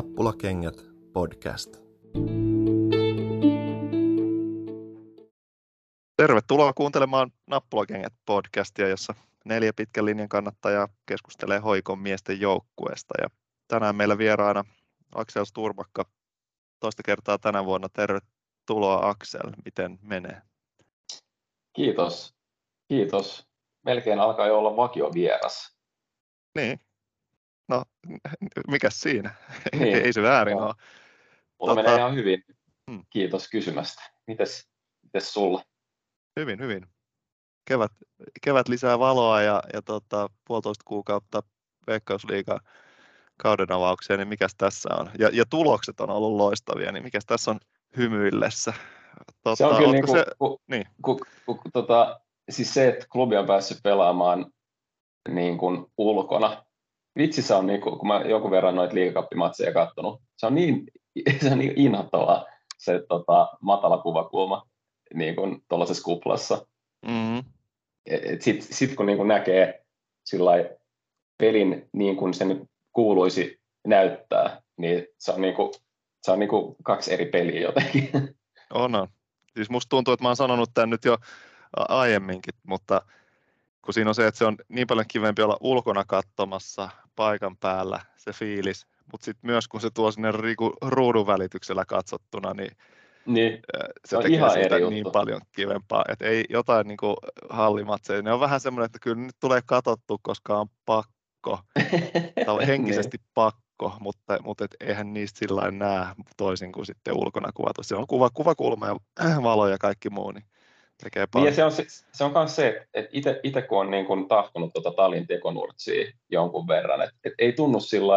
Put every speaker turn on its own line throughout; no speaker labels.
Nappulakengät podcast.
Tervetuloa kuuntelemaan Nappulakengät podcastia, jossa neljä pitkän linjan kannattajaa keskustelee hoikon miesten joukkueesta. Ja tänään meillä vieraana Aksel Sturmakka toista kertaa tänä vuonna. Tervetuloa Aksel, miten menee?
Kiitos. Kiitos. Melkein alkaa jo olla vakio vieras.
Niin. Mikä siinä? Niin. Ei se väärin no. ole.
Mulla tota... menee ihan hyvin. Hmm. Kiitos kysymästä. Mites, mites sulla?
Hyvin, hyvin. Kevät, kevät lisää valoa ja, ja tota, puolitoista kuukautta Veikkausliiga kauden avaukseen, niin mikäs tässä on? Ja, ja tulokset on ollut loistavia, niin mikäs tässä on hymyillessä?
Tota, se on kyllä niin kuin, se, ku, niin. Ku, ku, tota, siis se, että klubi on päässyt pelaamaan niin kuin ulkona. Vitsi se on, niin kun mä jonkun verran noita liigakappimatseja katsonut, se on niin, se on niin inhottavaa se tota, matala kuvakulma niin kuin tuollaisessa kuplassa. Mm-hmm. Sitten sit kun niin kuin näkee pelin niin kuin sen kuuluisi näyttää, niin se on, niin kuin, se on niin kuin kaksi eri peliä jotenkin.
On, on. Siis musta tuntuu, että mä oon sanonut tämän nyt jo aiemminkin, mutta kun siinä on se, että se on niin paljon kivempi olla ulkona katsomassa paikan päällä se fiilis, mutta sitten myös kun se tuo sinne ruudun välityksellä katsottuna, niin,
niin.
se, on tekee ihan siitä niin juttu. paljon kivempaa, että ei jotain niin kuin hallimatseja, ne on vähän semmoinen, että kyllä nyt tulee katsottu, koska on pakko, tai henkisesti niin. pakko, mutta, mutta et eihän niistä sillä näe toisin kuin sitten ulkona kuvatu. Se on kuva, kuvakulma ja valo ja kaikki muu, niin tekee
paljon. Niin ja se on, se on myös se, että itse kun on niin kuin tahtonut tuota talin tekonurtsia jonkun verran, että et ei tunnu sillä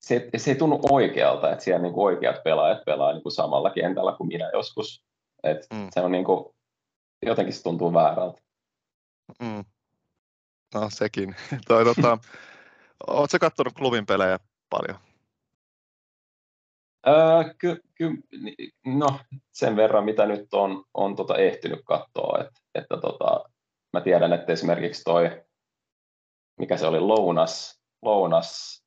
se, se ei tunnu oikealta, että siellä niin kuin oikeat pelaajat pelaa niin kuin samalla kentällä kuin minä joskus. Et mm. Se on niin kuin, jotenkin se tuntuu väärältä.
Mm. No sekin. Toi, tota, Oletko katsonut klubin pelejä paljon?
Öö, ky, ky, no, sen verran, mitä nyt on, on tota ehtinyt katsoa, että, että tota, mä tiedän, että esimerkiksi toi, mikä se oli, lounas, lounas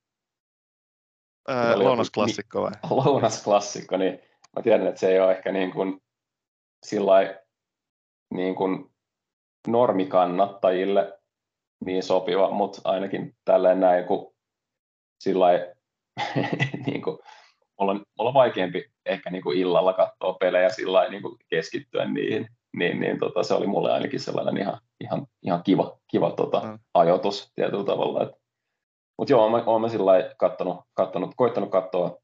Ää, lounasklassikko vai?
Lounasklassikko, niin mä tiedän, että se ei ole ehkä niin kuin sillai, niin kuin normikannattajille niin sopiva, mutta ainakin tälleen näin, kun sillai, niin kuin mulla on, mulla on vaikeampi ehkä niin kuin illalla katsoa pelejä sillä niin kuin keskittyä niihin, niin, niin tota, se oli mulle ainakin sellainen ihan, ihan, ihan kiva, kiva tota, mm. ajoitus tietyllä tavalla. Mutta joo, oon mä sillä kattonut, kattonut, koittanut katsoa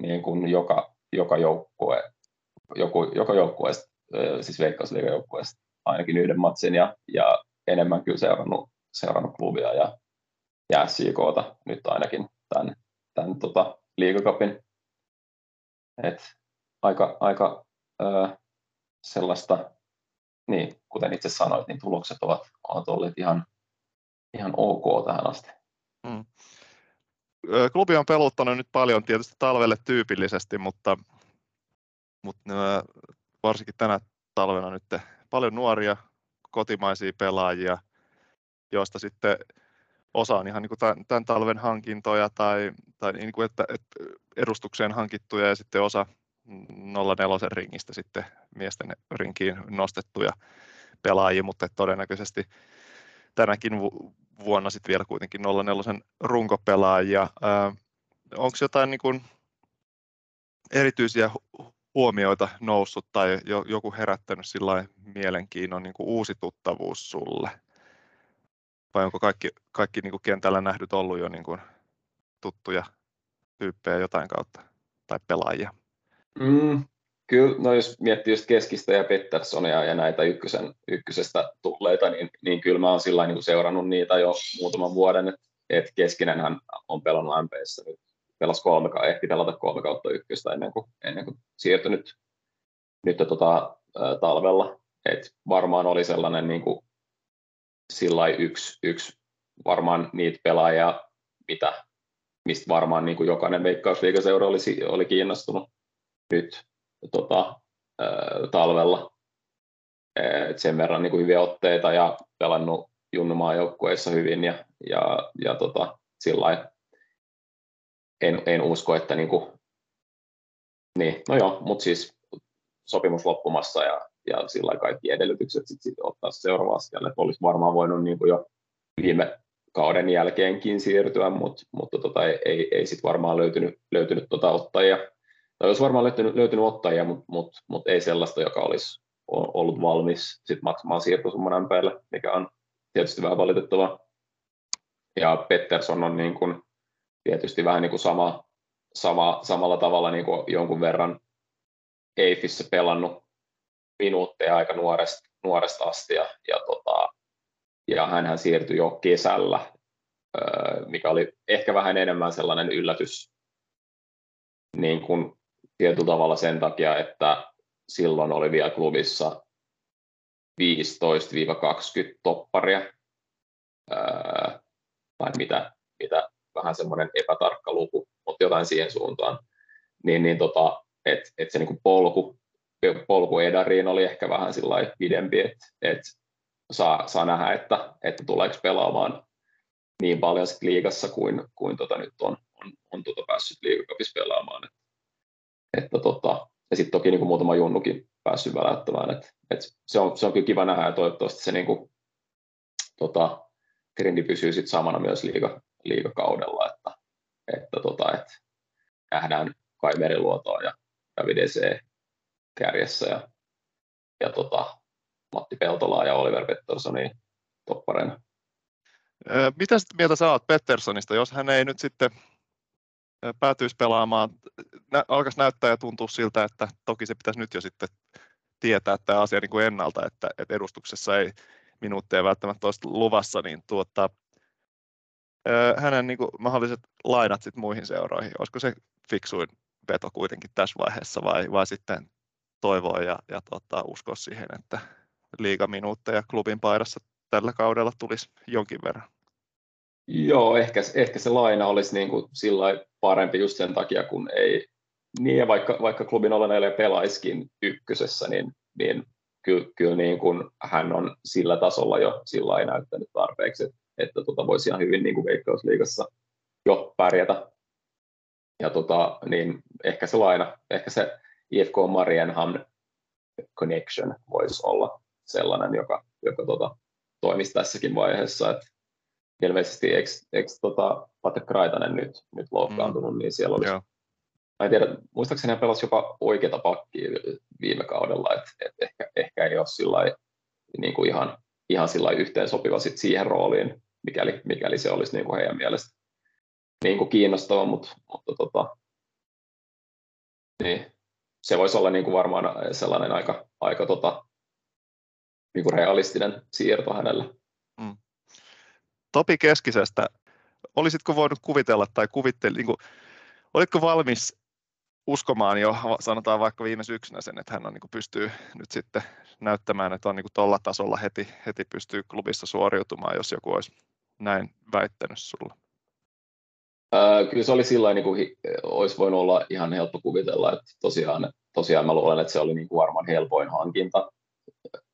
niin kuin joka, joka joukkue, joku, joka joukkueesta, siis Veikkausliigan joukkueesta ainakin yhden matsin ja, ja enemmän kyllä seurannut, seurannut klubia ja, ja SJKta nyt ainakin tämän, tämän tota, liigakapin et aika, aika ö, sellaista, niin, kuten itse sanoit, niin tulokset ovat, ovat olleet ihan, ihan ok tähän asti. Mm.
Klubi on peluttanut nyt paljon tietysti talvelle tyypillisesti, mutta, mutta varsinkin tänä talvena nyt paljon nuoria kotimaisia pelaajia, joista sitten osa on ihan niin kuin tämän, tämän talven hankintoja tai, tai niin kuin että, että edustukseen hankittuja ja sitten osa 04 ringistä sitten miesten rinkiin nostettuja pelaajia, mutta todennäköisesti tänäkin vuonna sitten vielä kuitenkin 04 runkopelaajia. Onko jotain niin kuin erityisiä huomioita noussut tai joku herättänyt sillä mielenkiinnon niin kuin uusi tuttavuus sulle? Vai onko kaikki, kaikki niin kuin kentällä nähdyt ollut jo niin kuin tuttuja tyyppejä jotain kautta tai pelaajia?
Mm, kyllä, no jos miettii just Keskistä ja Petterssonia ja näitä ykkösen, ykkösestä tulleita, niin, niin kyllä mä oon sillä niin seurannut niitä jo muutaman vuoden, että et Keskinenhän on pelannut MPssä nyt, pelasi kolme, ehti pelata kolme kautta ykköstä ennen kuin, ennen kuin siirtyi nyt, nyt tota, talvella. Et varmaan oli sellainen niin kuin sillä yksi, yksi varmaan niitä pelaajia, mitä, mistä varmaan niin kuin jokainen veikkausliikaseura olisi, oli kiinnostunut nyt tota, talvella. Et sen verran niin kuin hyviä otteita ja pelannut junnumaan joukkueissa hyvin ja, ja, ja tota, sillä en, en usko, että niin kuin, niin, no joo, mutta siis sopimus loppumassa ja, ja sillä kaikki edellytykset sitten sit ottaa seuraava askel, että olisi varmaan voinut niin kuin jo viime kauden jälkeenkin siirtyä, mutta, mutta tota, ei, ei, ei sitten varmaan löytynyt, löytynyt tota ottajia. Tai olisi varmaan löytynyt, löytynyt ottajia, mutta, mutta, mutta ei sellaista, joka olisi ollut valmis sit maksamaan siirtosumman MPlle, mikä on tietysti vähän valitettavaa. Ja Pettersson on niin kuin tietysti vähän niin kuin sama, sama, samalla tavalla niin kuin jonkun verran Eifissä pelannut minuutteja aika nuoresta, nuoresta asti ja, ja, tota, ja hän siirtyi jo kesällä, mikä oli ehkä vähän enemmän sellainen yllätys niin kuin tietyllä tavalla sen takia, että silloin oli vielä klubissa 15-20 topparia, tai mitä, mitä vähän semmoinen epätarkka luku, mutta jotain siihen suuntaan, niin, niin tota, että et se niinku polku, polku Edariin oli ehkä vähän pidempi, että et saa, saa nähdä, että, että tuleeko pelaamaan niin paljon sit liigassa kuin, kuin tota nyt on, on, on tota päässyt liigakapissa pelaamaan. Et, että tota, ja sitten toki niin kuin muutama junnukin päässyt väläyttämään. Et, et se, on, se on kyllä kiva nähdä ja toivottavasti se niin kuin, tota, trendi pysyy sit samana myös liiga, liigakaudella, että, että, tota, että nähdään Kai Meriluotoa ja Davide C. kärjessä ja, ja tota, Matti Peltolaa ja Oliver Petterssonin toppareina.
Mitä mieltä sä oot Petterssonista, jos hän ei nyt sitten päätyisi pelaamaan, alkaisi näyttää ja tuntua siltä, että toki se pitäisi nyt jo sitten tietää tämä asia niin kuin ennalta, että, että edustuksessa ei minuutteja välttämättä olisi luvassa, niin tuota, hänen niin kuin mahdolliset lainat sit muihin seuroihin, olisiko se fiksuin veto kuitenkin tässä vaiheessa vai, vai sitten toivoa ja, ja tota, uskoa siihen, että liigaminuutteja klubin paidassa tällä kaudella tulisi jonkin verran?
Joo, ehkä, ehkä se laina olisi niin kuin sillä parempi just sen takia, kun ei, niin ja vaikka, vaikka klubin oleneille pelaiskin ykkösessä, niin, niin kyllä, kyllä niin kuin hän on sillä tasolla jo sillä näyttänyt tarpeeksi, että, että tota voisi ihan hyvin niin kuin Veikkausliigassa jo pärjätä. Ja tota, niin ehkä se laina, ehkä se IFK Marienham connection voisi olla sellainen, joka, joka tota, toimisi tässäkin vaiheessa. Että ilmeisesti eikö, eikö tota, Pate Kraitanen nyt, nyt loukkaantunut, mm. niin siellä olisi Joo. Mä en tiedä, muistaakseni hän pelasi jopa oikeata pakkia viime kaudella, että et ehkä, ehkä ei ole sillä niin kuin ihan, ihan sillä yhteen sopiva sit siihen rooliin, mikäli, mikäli se olisi niin kuin heidän mielestä niin kuin kiinnostava, mutta, mutta tota, niin, se voisi olla niin kuin varmaan sellainen aika, aika tota, niin kuin realistinen siirto hänelle. Mm.
Topi Keskisestä, olisitko voinut kuvitella tai kuvitteli, niin kuin, olitko valmis uskomaan jo, sanotaan vaikka viime syksynä sen, että hän on, niin kuin pystyy nyt sitten näyttämään, että on niin tuolla tasolla heti, heti pystyy klubissa suoriutumaan, jos joku olisi näin väittänyt sulla?
Äh, kyllä se oli sillä niin kuin olisi voinut olla ihan helppo kuvitella, että tosiaan, tosiaan mä luulen, että se oli niin kuin varmaan helpoin hankinta,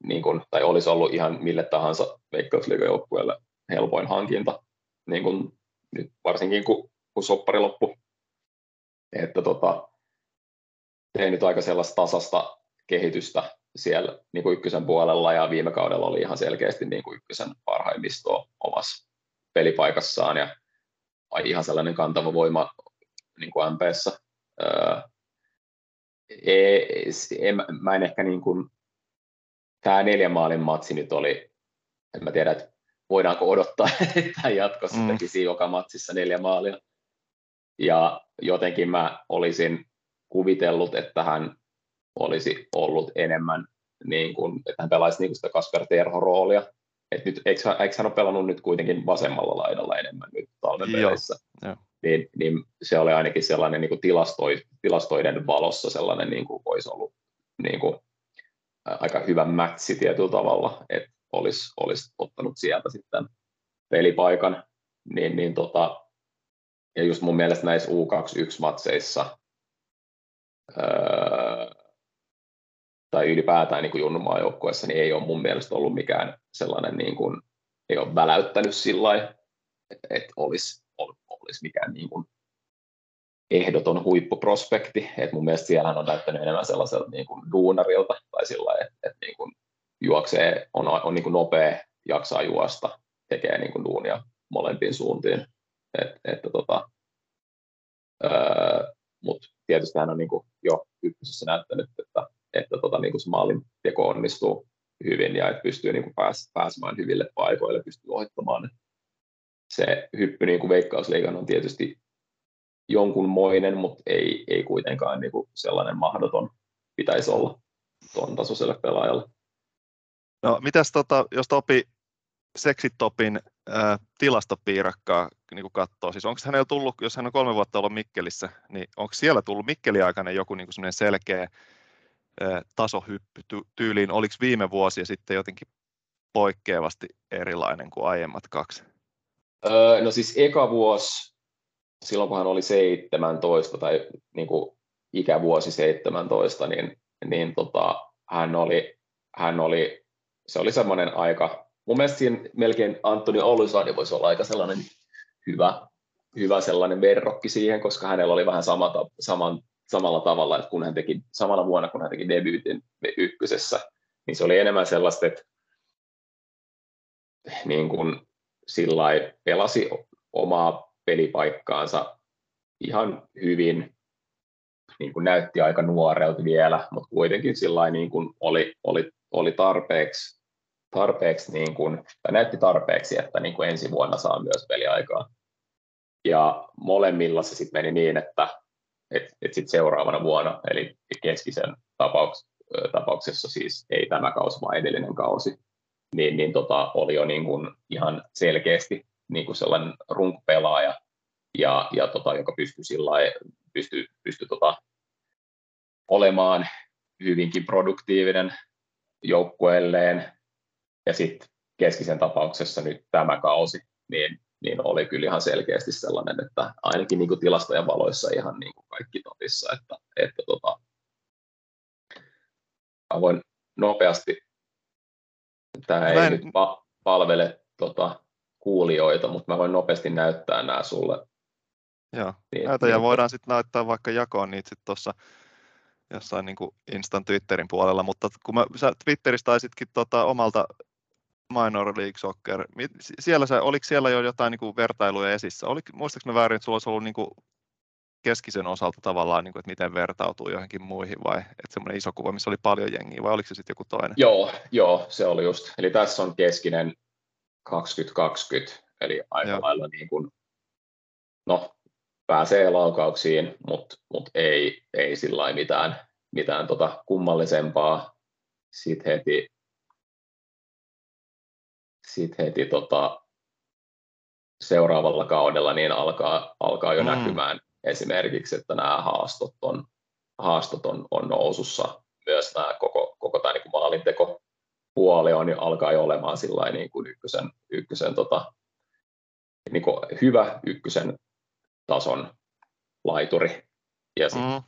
niin kuin, tai olisi ollut ihan mille tahansa veikkausliigajoukkueelle helpoin hankinta, niin kuin nyt varsinkin kun, kun soppari loppu. Että tota, tehnyt aika sellaista tasasta kehitystä siellä niin kuin ykkösen puolella ja viime kaudella oli ihan selkeästi niin kuin ykkösen parhaimmistoa omassa pelipaikassaan ja ihan sellainen kantava voima niin kuin MPssä. Öö, en, mä en ehkä niin kuin, tämä neljän maalin matsi nyt oli, en mä tiedä, että voidaanko odottaa, että jatkossa mm. tekisi joka matsissa neljä maalia. Ja jotenkin mä olisin kuvitellut, että hän olisi ollut enemmän, niin kuin, että hän pelaisi niin kuin sitä Kasper Terho-roolia. Et nyt, eikö, eikö hän ole pelannut nyt kuitenkin vasemmalla laidalla enemmän talven peleissä? Niin, niin, se oli ainakin sellainen niin kuin tilastoi, tilastoiden valossa sellainen niin kuin voisi ollut niin kuin, aika hyvä mätsi tietyllä tavalla, että olisi, olisi ottanut sieltä sitten pelipaikan. Niin, niin tota, ja just mun mielestä näissä U21-matseissa öö, tai ylipäätään niin junnumaan joukkueessa, niin ei ole mun mielestä ollut mikään sellainen, niin kuin, ei ole väläyttänyt sillä että olisi, olisi mikään niin kuin ehdoton huippuprospekti, että mun mielestä siellä on näyttänyt enemmän sellaiselta niin kuin duunarilta, tai sillä että, että niin kuin juoksee, on, on niin kuin nopea, jaksaa juosta, tekee niin kuin duunia molempiin suuntiin. Et, että tota, öö, Mutta tietysti hän on niin kuin jo ykkösessä näyttänyt, että, että tota, niin kuin se maalin teko onnistuu hyvin ja että pystyy niin kuin pääs, pääsemään hyville paikoille, pystyy ohittamaan. Se hyppy niin kuin veikkausliigan on tietysti jonkunmoinen, mutta ei, ei kuitenkaan niin kuin sellainen mahdoton pitäisi olla tuon tasoiselle pelaajalle.
No, mitäs tota, jos Topi Seksitopin ää, tilastopiirakkaa niin katsoo, siis onko hänellä tullut, jos hän on kolme vuotta ollut Mikkelissä, niin onko siellä tullut Mikkeli aikana joku niin kuin selkeä ää, tasohyppy tyyliin, oliko viime vuosi ja sitten jotenkin poikkeavasti erilainen kuin aiemmat kaksi?
Öö, no siis eka vuosi, silloin kun hän oli 17 tai niin kuin ikävuosi 17, niin, niin tota, hän, oli, hän oli, se oli semmoinen aika, mun mielestä siinä melkein Antoni Olusadi voisi olla aika sellainen hyvä, hyvä sellainen verrokki siihen, koska hänellä oli vähän sama, saman, samalla tavalla, että kun hän teki, samana vuonna kun hän teki debyytin ykkösessä, niin se oli enemmän sellaista, että niin kuin sillä pelasi omaa pelipaikkaansa ihan hyvin, niin kuin näytti aika nuorelta vielä, mutta kuitenkin sillä niin kuin oli, oli, oli tarpeeksi, tarpeeksi niin kuin, tai näytti tarpeeksi, että niin kuin ensi vuonna saa myös peliaikaa. Ja molemmilla se sitten meni niin, että et, et sit seuraavana vuonna, eli keskisen tapauks, tapauksessa siis ei tämä kausi, vaan edellinen kausi, niin, niin tota, oli jo niin kuin ihan selkeästi niin kuin sellainen runkpelaaja, ja, ja tota, joka pystyi, sillä pystyi, pystyi tota, olemaan hyvinkin produktiivinen joukkueelleen. Ja sitten keskisen tapauksessa nyt tämä kausi, niin, niin oli kyllä ihan selkeästi sellainen, että ainakin niin kuin tilastojen valoissa ihan niin kuin kaikki totissa, että, että tota, voin nopeasti, tämä ei nyt pa- palvele tota, kuulijoita, mutta mä voin nopeasti näyttää nämä sulle.
Joo, niin, näytä niin, ja voidaan sitten näyttää vaikka jakoon niitä sitten tuossa jossain niin kuin Instan Twitterin puolella, mutta kun mä, sä Twitteristä taisitkin tota, omalta Minor League Soccer, siellä sä, oliko siellä jo jotain niin kuin vertailuja esissä? Olik, muistatko mä väärin, että sulla olisi ollut niin kuin keskisen osalta tavallaan, niin kuin, että miten vertautuu johonkin muihin vai että semmoinen iso kuva, missä oli paljon jengiä vai oliko se sitten joku toinen?
Joo, joo, se oli just. Eli tässä on keskinen 2020, eli aika Joo. lailla niin kuin, no, pääsee laukauksiin, mutta mut ei, ei sillä mitään, mitään tota kummallisempaa. Sitten heti, sit heti tota, seuraavalla kaudella niin alkaa, alkaa jo mm. näkymään esimerkiksi, että nämä haastot on, haastot on, on nousussa. Myös nämä koko, koko tämä niin maalinteko puoli on, niin alkaa jo olemaan sillä niin kuin ykkösen, ykkösen tota, niin kuin hyvä ykkösen tason laituri. Ja sitten mm.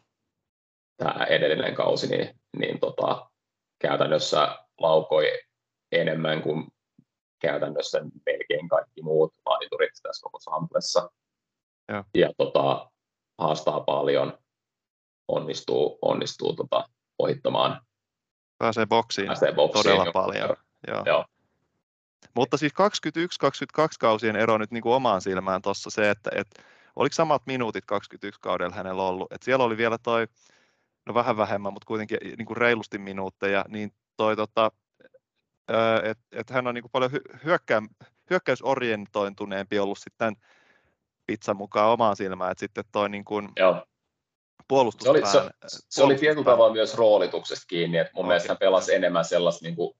tämä edellinen kausi, niin, niin tota, käytännössä laukoi enemmän kuin käytännössä melkein kaikki muut laiturit tässä koko samplessa. Ja, ja tota, haastaa paljon, onnistuu, onnistuu tota, ohittamaan
Pääsee boksiin, Pääsee boksiin todella jo. paljon. Joo. Joo. Mutta siis 21-22 kausien ero nyt niin kuin omaan silmään tuossa se, että et, oliko samat minuutit 21 kaudella hänellä ollut. Et siellä oli vielä toi, no vähän vähemmän, mutta kuitenkin niin kuin reilusti minuutteja, niin toi tota, että et hän on niin kuin paljon hyökkää, hyökkäysorientointuneempi ollut sitten pizzan mukaan omaan silmään, että sitten toi niin kuin, Joo puolustuspään.
Se oli, se, se oli tietyllä tavalla myös roolituksesta kiinni, että mun okay. mielestä hän pelasi enemmän sellaista, niin kuin,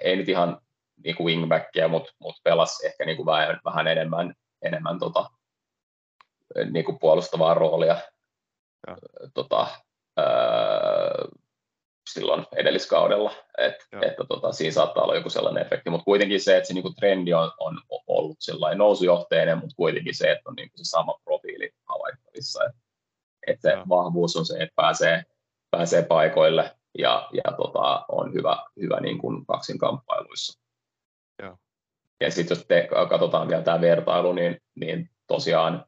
ei nyt ihan niin kuin wingbackia, mutta, mutta pelasi ehkä niin kuin vähän, vähän enemmän, enemmän tota, niin kuin puolustavaa roolia tota, ää, silloin edelliskaudella, Et, että tota, siinä saattaa olla joku sellainen efekti, mutta kuitenkin se, että se niinku trendi on, on ollut nousujohteinen, mutta kuitenkin se, että on niinku se sama profiili havaittavissa, että että se vahvuus on se, että pääsee, pääsee paikoille ja, ja tota, on hyvä, hyvä niin kuin kaksinkamppailuissa. Joo. Ja sitten jos te, katsotaan vielä tämä vertailu, niin, niin tosiaan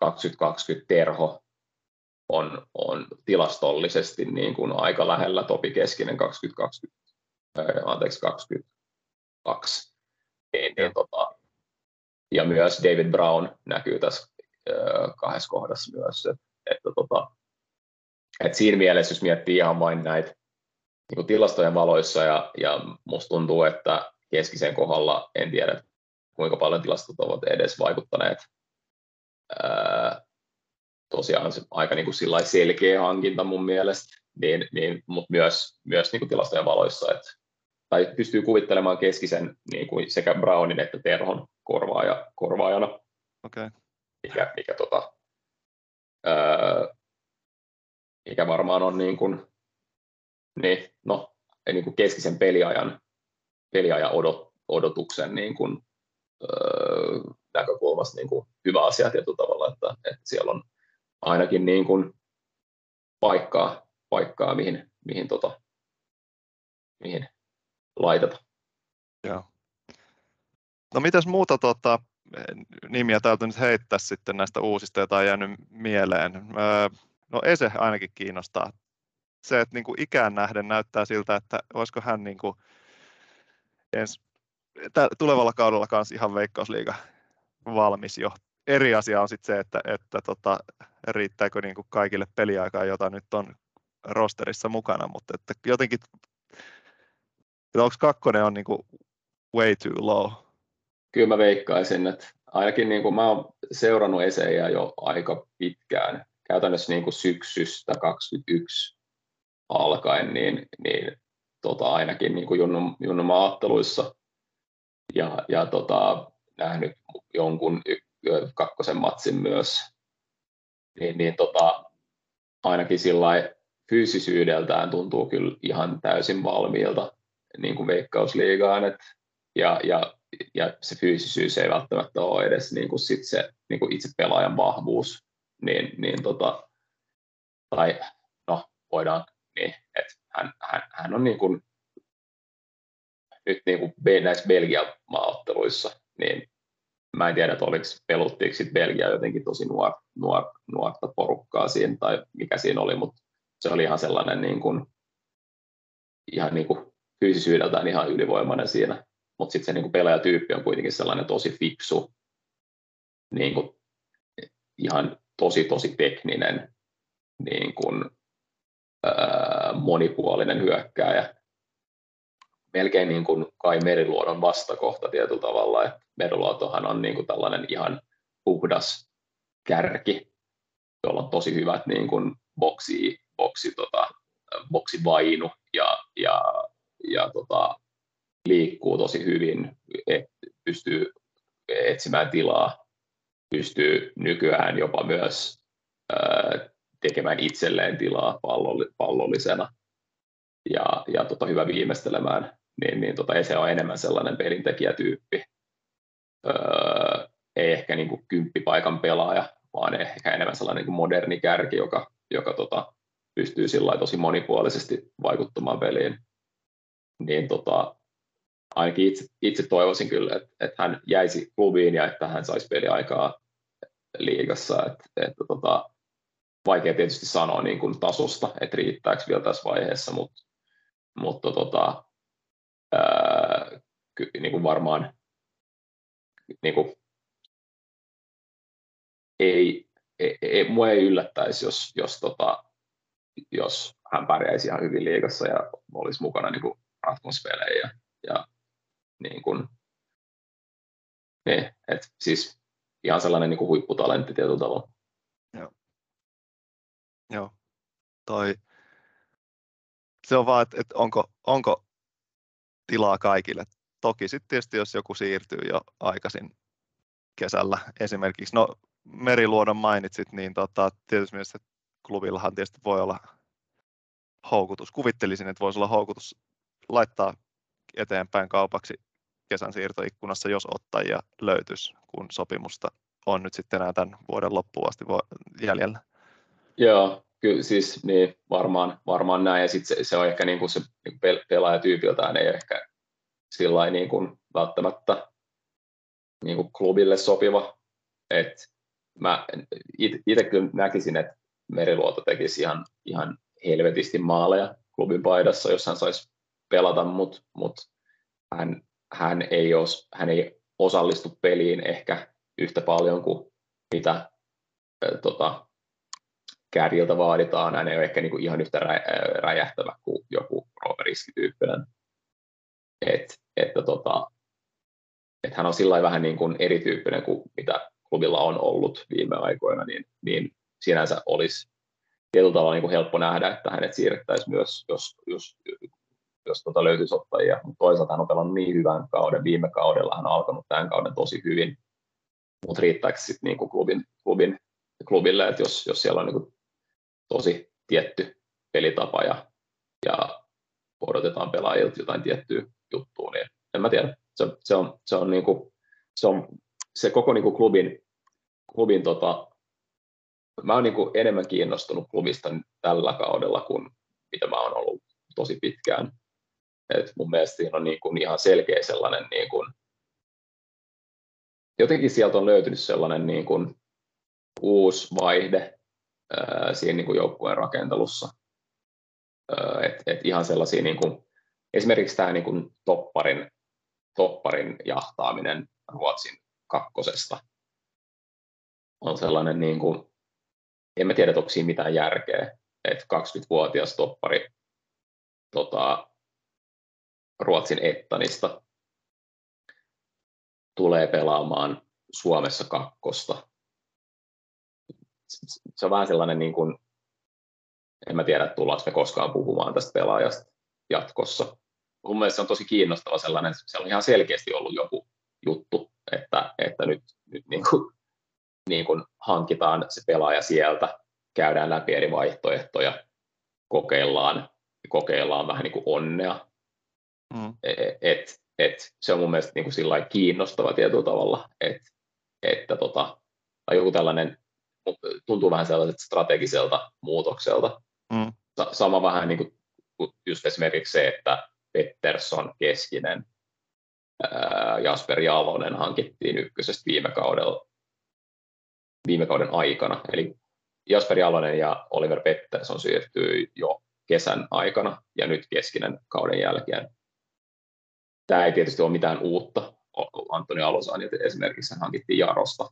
2020 Terho on, on tilastollisesti niin kuin aika lähellä Topi Keskinen 2020, anteeksi 22. Niin, niin, tota, ja myös David Brown näkyy tässä kahdessa kohdassa myös. Että, että, tota, että siinä mielessä, jos miettii ihan vain näitä niin kuin tilastojen valoissa, ja, ja musta tuntuu, että keskisen kohdalla en tiedä, kuinka paljon tilastot ovat edes vaikuttaneet. Ää, tosiaan aika niin kuin selkeä hankinta mun mielestä, niin, niin, mutta myös, myös niin kuin tilastojen valoissa, että, tai pystyy kuvittelemaan keskisen niin kuin sekä Brownin että Terhon korvaaja, korvaajana.
Okay.
Mikä, mikä, tota, ää, mikä varmaan on niin kuin, niin, no, niin kuin keskisen peliajan, peliajan odot, odotuksen niin kuin, öö, näkökulmasta niin kuin hyvä asia tietyllä tavalla, että, että siellä on ainakin niin kuin paikkaa, paikkaa mihin, mihin, tota, mihin laiteta.
Joo. No mitäs muuta tota, nimiä täytyy nyt heittää sitten näistä uusista, joita on jäänyt mieleen? Öö, no Ese ainakin kiinnostaa. Se, että niin kuin ikään nähden näyttää siltä, että olisiko hän niin kuin ens, tulevalla kaudella kanssa ihan veikkausliiga valmis jo. Eri asia on sitten se, että, että tota, riittääkö niin kuin kaikille peliaikaa, jota nyt on rosterissa mukana, mutta että jotenkin, että onko kakkonen on niin kuin way too low?
Kyllä mä veikkaisin, että ainakin niin kuin mä oon seurannut esejä jo aika pitkään, käytännössä niin kuin syksystä 2021 alkaen, niin, niin tota, ainakin niin kuin Junnun, Junnun maatteluissa ja, ja tota, nähnyt jonkun kakkosen matsin myös, niin, niin tota, ainakin sillä fyysisyydeltään tuntuu kyllä ihan täysin valmiilta niin kuin veikkausliigaan, et, ja, ja, ja se fyysisyys ei välttämättä ole edes niin kuin sit se niin kuin itse pelaajan vahvuus, niin, niin tota, tai no voidaan, niin, että hän, hän, hän on niin kuin, nyt niin kuin näissä Belgian maaotteluissa, niin mä en tiedä, että oliko peluttiinko sitten Belgia jotenkin tosi nuor, nuor, nuorta porukkaa siinä tai mikä siinä oli, mutta se oli ihan sellainen niin kuin, ihan niin kuin fyysisyydeltään ihan ylivoimainen siinä, mutta sitten se niin kuin pelaajatyyppi on kuitenkin sellainen tosi fiksu, niin kuin, ihan tosi tosi tekninen, niin kuin, ää, monipuolinen hyökkääjä, melkein niin kuin Kai Meriluodon vastakohta tietyllä tavalla, että Meriluotohan on niin kuin tällainen ihan puhdas kärki, jolla on tosi hyvät niin kuin boksi, boksi, tota, boksivainu ja, ja, ja tota, liikkuu tosi hyvin, et, pystyy etsimään tilaa, pystyy nykyään jopa myös ää, tekemään itselleen tilaa pallollisena ja, ja tota, hyvä viimeistelemään niin, niin tota, Ese on enemmän sellainen pelintekijätyyppi. Öö, ei ehkä niin kuin kymppipaikan pelaaja, vaan ehkä enemmän sellainen niin kuin moderni kärki, joka, joka tota, pystyy tosi monipuolisesti vaikuttamaan peliin. Niin tota, ainakin itse, itse toivoisin kyllä, että, että hän jäisi klubiin ja että hän saisi peliaikaa liigassa. Että, että tota, vaikea tietysti sanoa niin kuin tasosta, että riittääkö vielä tässä vaiheessa, mutta, mutta tota, niin kuin varmaan niin kuin, ei, ei, ei, mua ei yllättäisi, jos, jos, tota, jos hän pärjäisi ihan hyvin liigassa ja olisi mukana niin kuin ratkospelejä ja, ja niin kuin, niin, et siis ihan sellainen niin kuin huipputalentti tietyllä tavalla.
Joo. Joo. Toi, se on vaan, että, että onko, onko tilaa kaikille. Toki sitten tietysti, jos joku siirtyy jo aikaisin kesällä esimerkiksi, no Meriluodon mainitsit, niin tota, tietysti mielessä klubillahan tietysti voi olla houkutus. Kuvittelisin, että voisi olla houkutus laittaa eteenpäin kaupaksi kesän siirtoikkunassa, jos ottajia löytyisi, kun sopimusta on nyt sitten enää tämän vuoden loppuun asti jäljellä.
Joo, kyllä siis niin, varmaan, varmaan näin. Ja sitten se, se, on ehkä niin kuin se pelaajatyypiltään ei ehkä sillä niin kuin välttämättä niin kuin klubille sopiva. Et, mä itse kyllä näkisin, että Meriluoto tekisi ihan, ihan helvetisti maaleja klubin paidassa, jos hän saisi pelata, mutta mut hän, hän, ei os, hän ei osallistu peliin ehkä yhtä paljon kuin mitä äh, tota, kärjiltä vaaditaan. Hän ei ole ehkä niinku ihan yhtä rä, räjähtävä kuin joku Roberiski-tyyppinen. Et, että tota, et hän on sillä vähän niin kuin erityyppinen kuin mitä klubilla on ollut viime aikoina, niin, niin sinänsä olisi tietyllä tavalla niin kuin helppo nähdä, että hänet siirrettäisiin myös, jos, jos, jos tota löytyisi ottajia. Mutta toisaalta hän on pelannut niin hyvän kauden. Viime kaudella hän on alkanut tämän kauden tosi hyvin. Mutta riittääkö sitten niin kuin klubin, klubin, klubille, että jos, jos siellä on niin kuin tosi tietty pelitapa ja, ja odotetaan pelaajilta jotain tiettyä juttua, niin en mä tiedä. Se, se on, se on, niin kuin, se, on se koko niin kuin klubin, klubin tota, mä oon niin kuin enemmän kiinnostunut klubista tällä kaudella kuin mitä mä oon ollut tosi pitkään. Et mun mielestä siinä on niin kuin ihan selkeä sellainen, niin kuin, jotenkin sieltä on löytynyt sellainen niin kuin uusi vaihde ää, siinä niin kuin joukkueen rakentelussa. Et, et ihan sellaisia, niin kuin, esimerkiksi tämä niin kuin topparin, topparin jahtaaminen Ruotsin kakkosesta on sellainen, niin kuin, en mä tiedä, onko siinä mitään järkeä, että 20-vuotias toppari tota, Ruotsin Ettanista tulee pelaamaan Suomessa kakkosta. Se on vähän sellainen, niin kuin, en mä tiedä, tullaanko me koskaan puhumaan tästä pelaajasta jatkossa. Mun mielestä se on tosi kiinnostava sellainen, se on ihan selkeästi ollut joku juttu, että, että nyt, nyt niin kuin, niin kuin hankitaan se pelaaja sieltä, käydään läpi eri vaihtoehtoja, kokeillaan, kokeillaan vähän niin kuin onnea. Mm. E, e, et, et, se on mun mielestä niin kuin kiinnostava tietyllä tavalla, et, että tota, tai joku tällainen tuntuu vähän sellaiset strategiselta muutokselta. Mm. Sama vähän niin kuin just esimerkiksi se, että Pettersson keskinen Jasper Jalonen hankittiin ykkösestä viime kaudella viime kauden aikana. Eli Jasper Jalonen ja Oliver Pettersson siirtyi jo kesän aikana ja nyt keskinen kauden jälkeen. Tämä ei tietysti ole mitään uutta. Antoni Alosani esimerkiksi hankittiin Jarosta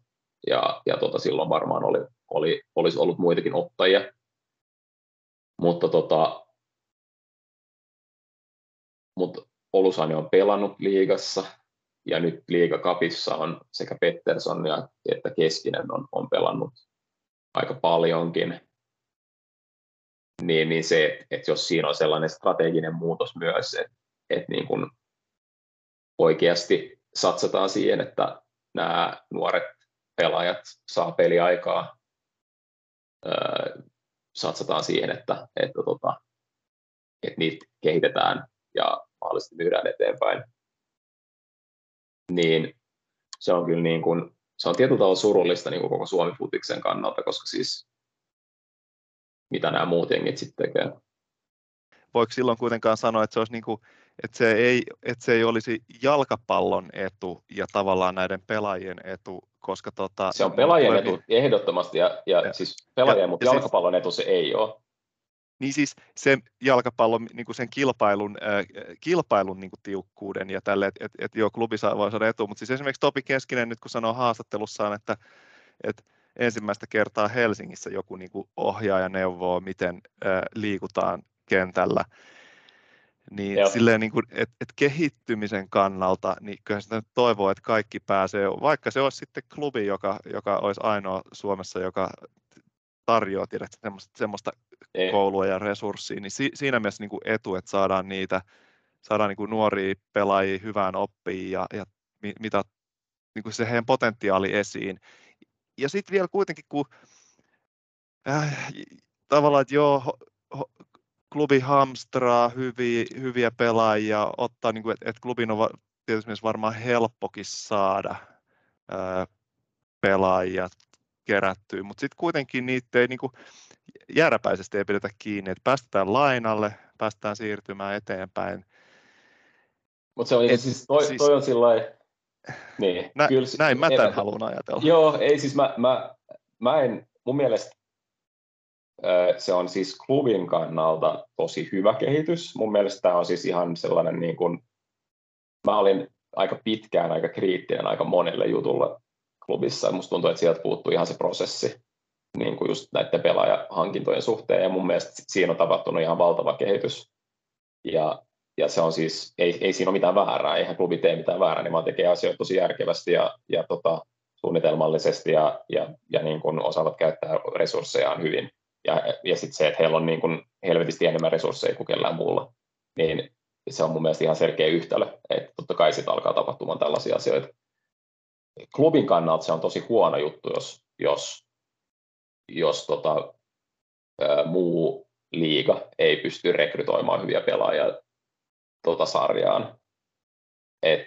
ja, ja tota, silloin varmaan oli, oli, olisi ollut muitakin ottajia. Mutta tota, mutta Olusani on pelannut liigassa ja nyt liigakapissa on sekä Pettersson ja, että Keskinen on, on pelannut aika paljonkin. Niin, niin se, että, jos siinä on sellainen strateginen muutos myös, että, että niin kuin oikeasti satsataan siihen, että nämä nuoret pelaajat saa peliaikaa, satsataan siihen, että, että, tota, että niitä kehitetään ja mahdollisesti myydään eteenpäin, niin se on kyllä niin kuin, se on tietyllä tavalla surullista niin kuin koko Suomi futiksen kannalta, koska siis mitä nämä muut jengit sitten tekee.
Voiko silloin kuitenkaan sanoa, että se, olisi niin kuin, että se, ei, että se ei olisi jalkapallon etu ja tavallaan näiden pelaajien etu, koska tota,
se on pelaajien etu ehdottomasti ja, ja, ja siis pelaajien, ja, mutta ja jalkapallon siis, etu se ei ole.
Niin siis sen jalkapallon, niin kuin sen kilpailun, äh, kilpailun niin kuin tiukkuuden ja tälle, että et, et joo, klubi saa, voi saada etu, mutta siis esimerkiksi Topi Keskinen nyt kun sanoo haastattelussaan, että, että ensimmäistä kertaa Helsingissä joku niin kuin ohjaa ja neuvoo, miten äh, liikutaan kentällä, niin Joo. silleen niin kuin, että et kehittymisen kannalta, niin kyllä sitä toivoo, että kaikki pääsee, vaikka se olisi sitten klubi, joka, joka olisi ainoa Suomessa, joka tarjoaa tiedät, semmoista, semmoista ei. koulua ja resurssia, niin si, siinä mielessä niin kuin etu, että saadaan niitä, saadaan niin kuin nuoria pelaajia hyvään oppiin ja, ja mitä niin kuin se heidän potentiaali esiin. Ja sitten vielä kuitenkin, kun äh, tavallaan, että joo, ho, ho, klubi hamstraa hyviä, hyviä pelaajia, ottaa, niin kuin, että, että klubin on tietysti varmaan helppokin saada ää, pelaajia kerättyä, mutta sitten kuitenkin niitä ei niin kuin, jääräpäisesti ei pidetä kiinni, että päästetään lainalle, päästään siirtymään eteenpäin.
Mutta se on Et, siis, toi, siis, toi on sillä niin,
nä, kyllä, näin mä tämän haluan ajatella.
Joo, ei siis mä, mä mä en, mun mielestä se on siis klubin kannalta tosi hyvä kehitys. Mun mielestä tämä on siis ihan sellainen, niin kuin, mä olin aika pitkään aika kriittinen aika monelle jutulle klubissa. Musta tuntuu, että sieltä puuttuu ihan se prosessi niin kuin just näiden pelaajahankintojen suhteen, ja mun mielestä siinä on tapahtunut ihan valtava kehitys. Ja, ja se on siis, ei, ei siinä ole mitään väärää, eihän klubi tee mitään väärää, niin vaan tekee asioita tosi järkevästi ja, ja tota, suunnitelmallisesti ja, ja, ja niin kuin osaavat käyttää resurssejaan hyvin. Ja, ja sitten se, että heillä on niin kuin helvetisti enemmän resursseja kuin kellään muulla, niin se on mun mielestä ihan selkeä yhtälö, että totta kai sitten alkaa tapahtumaan tällaisia asioita. Klubin kannalta se on tosi huono juttu, jos, jos, jos tota, ää, muu liiga ei pysty rekrytoimaan hyviä pelaajia tota sarjaan. Et,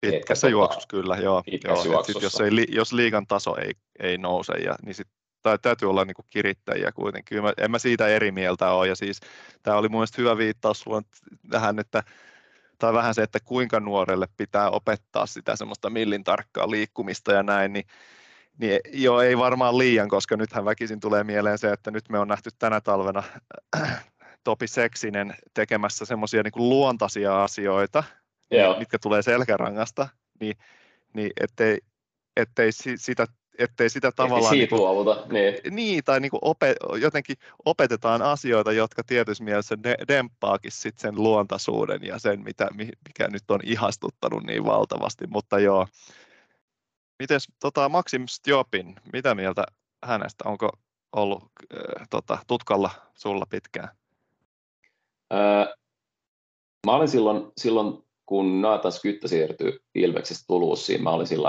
Pitkässä juoksussa tota, kyllä, joo. joo juoksussa. Sit jos, ei, jos liigan taso ei, ei nouse, ja, niin sit tai täytyy olla niin kuin kirittäjiä kuitenkin. Mä, en mä siitä eri mieltä ole. Ja siis, tämä oli mun mielestä hyvä viittaus sulla tähän, että tai vähän se, että kuinka nuorelle pitää opettaa sitä semmoista millin tarkkaa liikkumista ja näin, niin, niin joo, ei varmaan liian, koska nythän väkisin tulee mieleen se, että nyt me on nähty tänä talvena Topi Seksinen tekemässä semmoisia niin luontaisia asioita, Joo. mitkä tulee selkärangasta, niin, niin ettei, ettei sitä ettei sitä tavallaan...
Siitä niin, luovuta, niin.
niin, tai niin opet, jotenkin opetetaan asioita, jotka tietyssä mielessä de, demppaakin sit sen luontaisuuden ja sen, mitä, mikä nyt on ihastuttanut niin valtavasti, mutta joo. Miten tota, Maxim Stjopin, mitä mieltä hänestä? Onko ollut äh, tota, tutkalla sulla pitkään?
Öö, mä olin silloin, silloin kun Nathan Skyttä siirtyi Ilveksestä Tuluussiin, mä olin sillä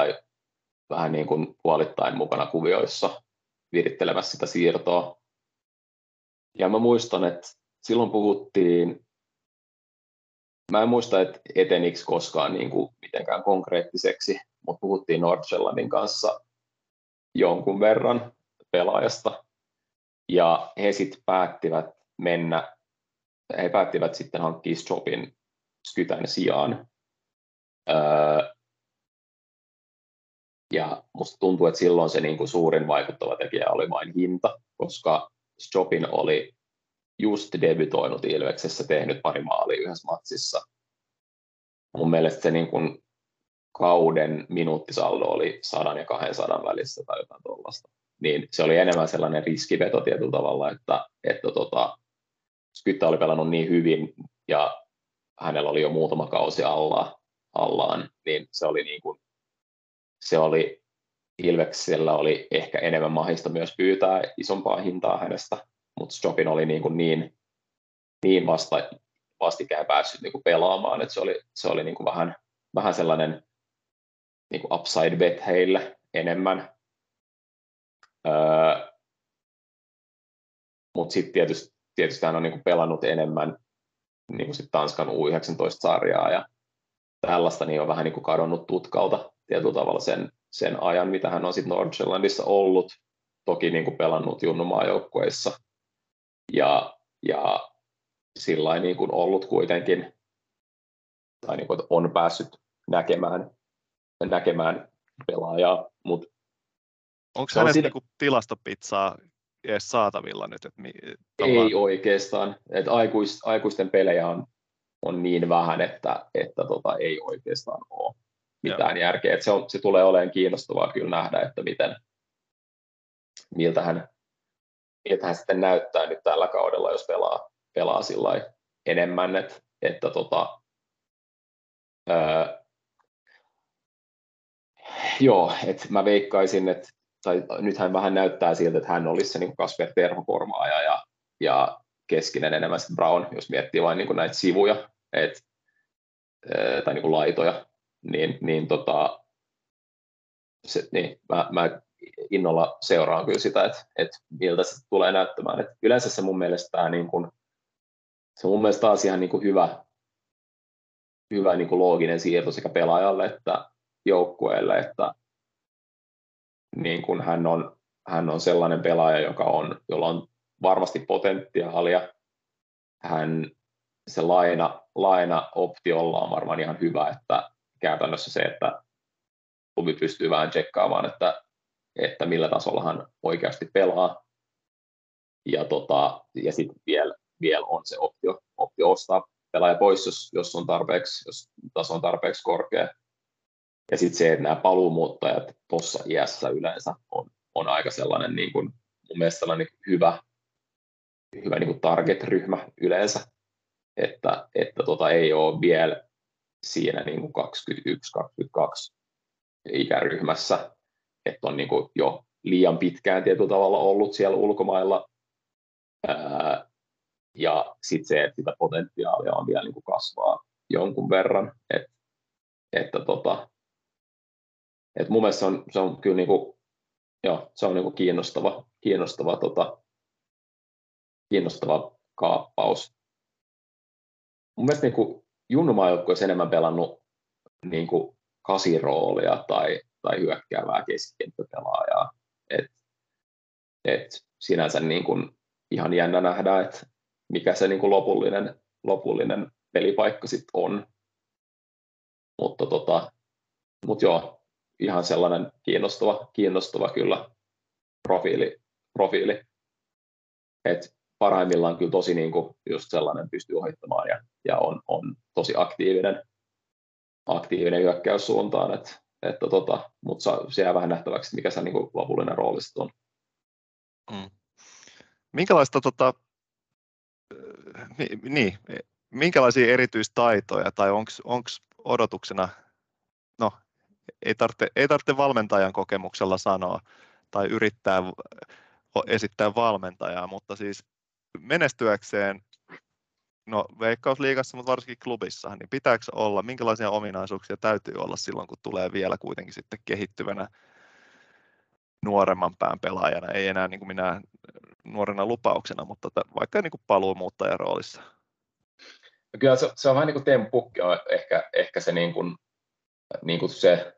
vähän niin kuin puolittain mukana kuvioissa virittelemässä sitä siirtoa. Ja mä muistan, että silloin puhuttiin, mä en muista, että eteniksi koskaan niin kuin mitenkään konkreettiseksi, mutta puhuttiin Nordsjellandin kanssa jonkun verran pelaajasta. Ja he sitten päättivät mennä, he päättivät sitten hankkia Stropin Skytän sijaan. Öö, ja musta tuntuu, että silloin se niin kuin suurin vaikuttava tekijä oli vain hinta, koska Stropin oli just debytoinut Ilveksessä, tehnyt pari maalia yhdessä matsissa. Mun mielestä se niin kuin kauden minuuttisaldo oli 100 ja 200 välissä tai jotain tuollaista. Niin se oli enemmän sellainen riskiveto tietyllä tavalla, että, että tota, Skyttä oli pelannut niin hyvin ja hänellä oli jo muutama kausi alla, allaan, niin se oli niin kuin se oli Ilveksellä oli ehkä enemmän mahista myös pyytää isompaa hintaa hänestä, mutta Stropin oli niin, kuin niin, niin vasta, vastikään päässyt niin kuin pelaamaan, että se oli, se oli niin kuin vähän, vähän sellainen niin kuin upside bet heille enemmän. Öö, mutta sitten tietysti, tietysti hän on niin kuin pelannut enemmän niin kuin sit Tanskan U19-sarjaa ja tällaista, niin on vähän niin kuin kadonnut tutkalta tietyllä tavalla sen, sen ajan, mitä hän on sitten Nordsjællandissa ollut, toki niin kuin pelannut junnumaajoukkueissa ja, ja sillä niin kuin ollut kuitenkin, tai niin kuin, on päässyt näkemään, näkemään pelaajaa, mutta
Onko hänestä siinä... Niinku tilastopizzaa edes saatavilla nyt? Että mi,
Ei oikeastaan. Että aikuis, aikuisten pelejä on, on niin vähän, että, että tota, ei oikeastaan ole mitään Joo. järkeä. Että se, on, se tulee olemaan kiinnostavaa kyllä nähdä, että miten, miltä hän, miltä hän sitten näyttää nyt tällä kaudella, jos pelaa, pelaa sillä enemmän, että, että tota, ää, joo, että mä veikkaisin, että tai nythän vähän näyttää siltä, että hän olisi se niin Kasper Terho-kormaaja ja, ja keskinen enemmän Brown, jos miettii vain niin näitä sivuja, et, tai niin laitoja, niin, niin, tota, se, niin mä, mä innolla seuraan kyllä sitä, että, että miltä se tulee näyttämään. Et yleensä se mun mielestä tämä niin kuin, se mun mielestä taas ihan niin hyvä, hyvä niin looginen siirto sekä pelaajalle että joukkueelle, että niin kuin hän, on, hän on sellainen pelaaja, joka on, jolla on varmasti potentiaalia. Hän, se laina, laina optiolla on varmaan ihan hyvä, että käytännössä se, että klubi pystyy vähän tsekkaamaan, että, että millä tasolla hän oikeasti pelaa. Ja, tota, ja sitten vielä, vielä on se optio, optio ostaa pelaaja pois, jos, jos, on tarpeeksi, jos taso on tarpeeksi korkea. Ja sitten se, että nämä paluumuuttajat tuossa iässä yleensä on, on aika sellainen niin kuin, mun mielestä sellainen hyvä, hyvä niin kuin target-ryhmä yleensä, että, että tota ei ole vielä siinä niin kuin 21-22 ikäryhmässä, että on niin kuin jo liian pitkään tietyllä tavalla ollut siellä ulkomailla. Ää, ja sitten se, että sitä potentiaalia on vielä niin kuin kasvaa jonkun verran. Et, että tota, et mun mielestä se on, se on kyllä niin kuin, joo, se on niin kuin kiinnostava, kiinnostava, tota, kiinnostava kaappaus. Mun mielestä niin kuin junnumaajoukkueessa enemmän pelannut niin kuin kasiroolia tai, tai hyökkäävää keskikenttäpelaajaa. Et, et sinänsä niin kuin ihan jännä nähdä, että mikä se niin kuin lopullinen, lopullinen pelipaikka sitten on. Mutta tota, mut joo, ihan sellainen kiinnostava, kiinnostava kyllä profiili. profiili. Et parhaimmillaan kyllä tosi niin kuin just sellainen pystyy ohittamaan ja, ja on, on tosi aktiivinen, aktiivinen hyökkäyssuuntaan, että, että tota, mutta se jää vähän nähtäväksi, mikä se niin lopullinen rooli on.
Mm. Minkälaista tota, niin, minkälaisia erityistaitoja tai onko odotuksena, no ei tarvitse, ei tarvitse valmentajan kokemuksella sanoa tai yrittää esittää valmentajaa, mutta siis menestyäkseen, no Veikkausliigassa, mutta varsinkin klubissa, niin pitääkö olla, minkälaisia ominaisuuksia täytyy olla silloin, kun tulee vielä kuitenkin sitten kehittyvänä nuoremman pään pelaajana, ei enää niin kuin minä nuorena lupauksena, mutta vaikka niin kuin paluumuuttajan roolissa.
No kyllä se, se on vähän niin kuin Teemu Pukki on ehkä, ehkä se, niin kuin, niin kuin se,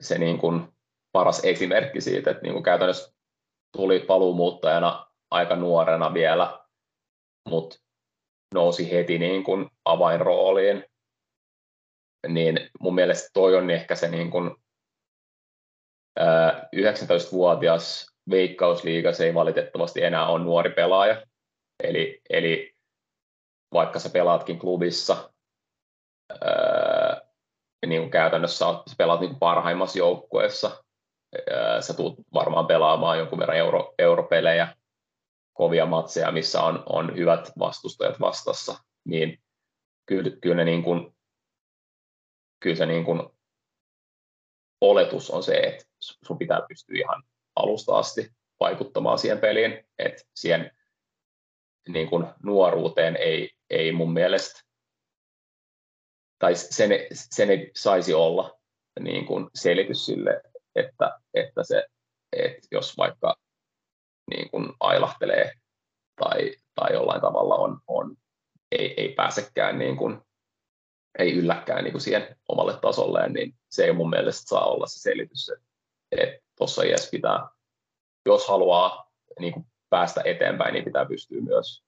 se niin kuin paras esimerkki siitä, että niin kuin käytännössä tuli paluumuuttajana aika nuorena vielä, mutta nousi heti niin kuin avainrooliin, niin mun mielestä toi on ehkä se niin kuin, 19-vuotias Veikkausliiga ei valitettavasti enää ole nuori pelaaja. Eli, eli vaikka sä pelaatkin klubissa, ää, niin kuin käytännössä sä pelaat niin kuin parhaimmassa joukkueessa, ää, sä tulet varmaan pelaamaan jonkun verran euro, europelejä, kovia matseja, missä on, on hyvät vastustajat vastassa, niin kyllä, kyllä, ne niin kuin, kyllä se niin kuin oletus on se, että sun pitää pystyä ihan alusta asti vaikuttamaan siihen peliin, että siihen niin kuin nuoruuteen ei, ei mun mielestä, tai sen, sen ei saisi olla niin kuin selitys sille, että, että, se, että jos vaikka niin kuin ailahtelee tai, tai jollain tavalla on, on ei, ei pääsekään niin kuin, ei ylläkään niin kuin siihen omalle tasolleen, niin se ei mun mielestä saa olla se selitys, että, tuossa iässä pitää, jos haluaa niin kuin päästä eteenpäin, niin pitää pystyä myös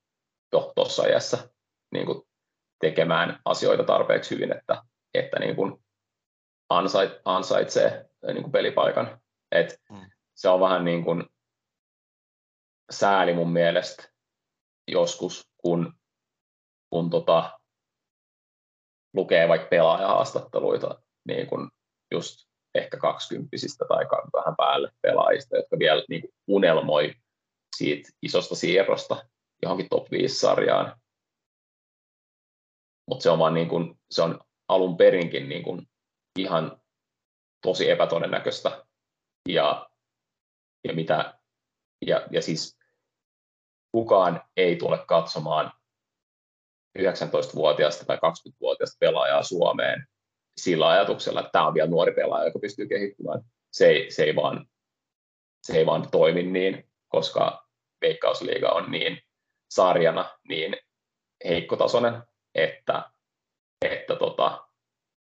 jo tuossa iässä niin kuin tekemään asioita tarpeeksi hyvin, että, että niin kuin ansait, ansaitsee niin kuin pelipaikan. Et mm. Se on vähän niin kuin sääli mun mielestä joskus, kun, kun tota, lukee vaikka pelaajahaastatteluita niin kuin just ehkä kaksikymppisistä tai vähän päälle pelaajista, jotka vielä niin unelmoi siitä isosta siirrosta johonkin top 5-sarjaan. Mutta se on vaan niin kuin, se on alun perinkin niin kuin ihan tosi epätodennäköistä. Ja, ja, mitä, ja, ja siis kukaan ei tule katsomaan 19-vuotiaasta tai 20-vuotiaasta pelaajaa Suomeen sillä ajatuksella, että tämä on vielä nuori pelaaja, joka pystyy kehittymään. Se ei, se ei, vaan, se ei vaan toimi niin, koska Veikkausliiga on niin sarjana niin heikkotasoinen, että, että tota,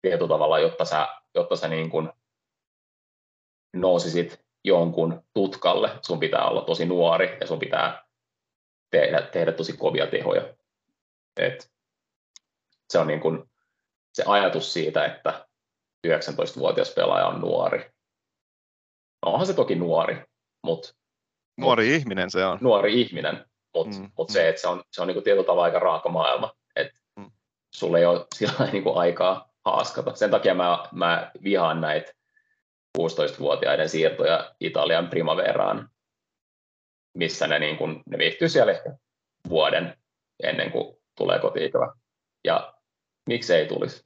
tietyllä tavalla, jotta sä, jotta sä niin kuin nousisit jonkun tutkalle, sun pitää olla tosi nuori ja sun pitää tehdä, tehdä tosi kovia tehoja. Et se on niin kuin se ajatus siitä, että 19-vuotias pelaaja on nuori, no onhan se toki nuori, mutta
Nuori mut, ihminen se on.
Nuori ihminen, mutta mm, mut mm. se, että se on, se on niin tietyllä tavalla aika raaka maailma, että mm. sulla ei ole sillä niin aikaa haaskata. Sen takia mä, mä vihaan näitä 16-vuotiaiden siirtoja Italian primaveraan, missä ne, niin kuin, ne viihtyy siellä ehkä vuoden ennen kuin tulee kotiikävä. Ja miksi ei tulisi?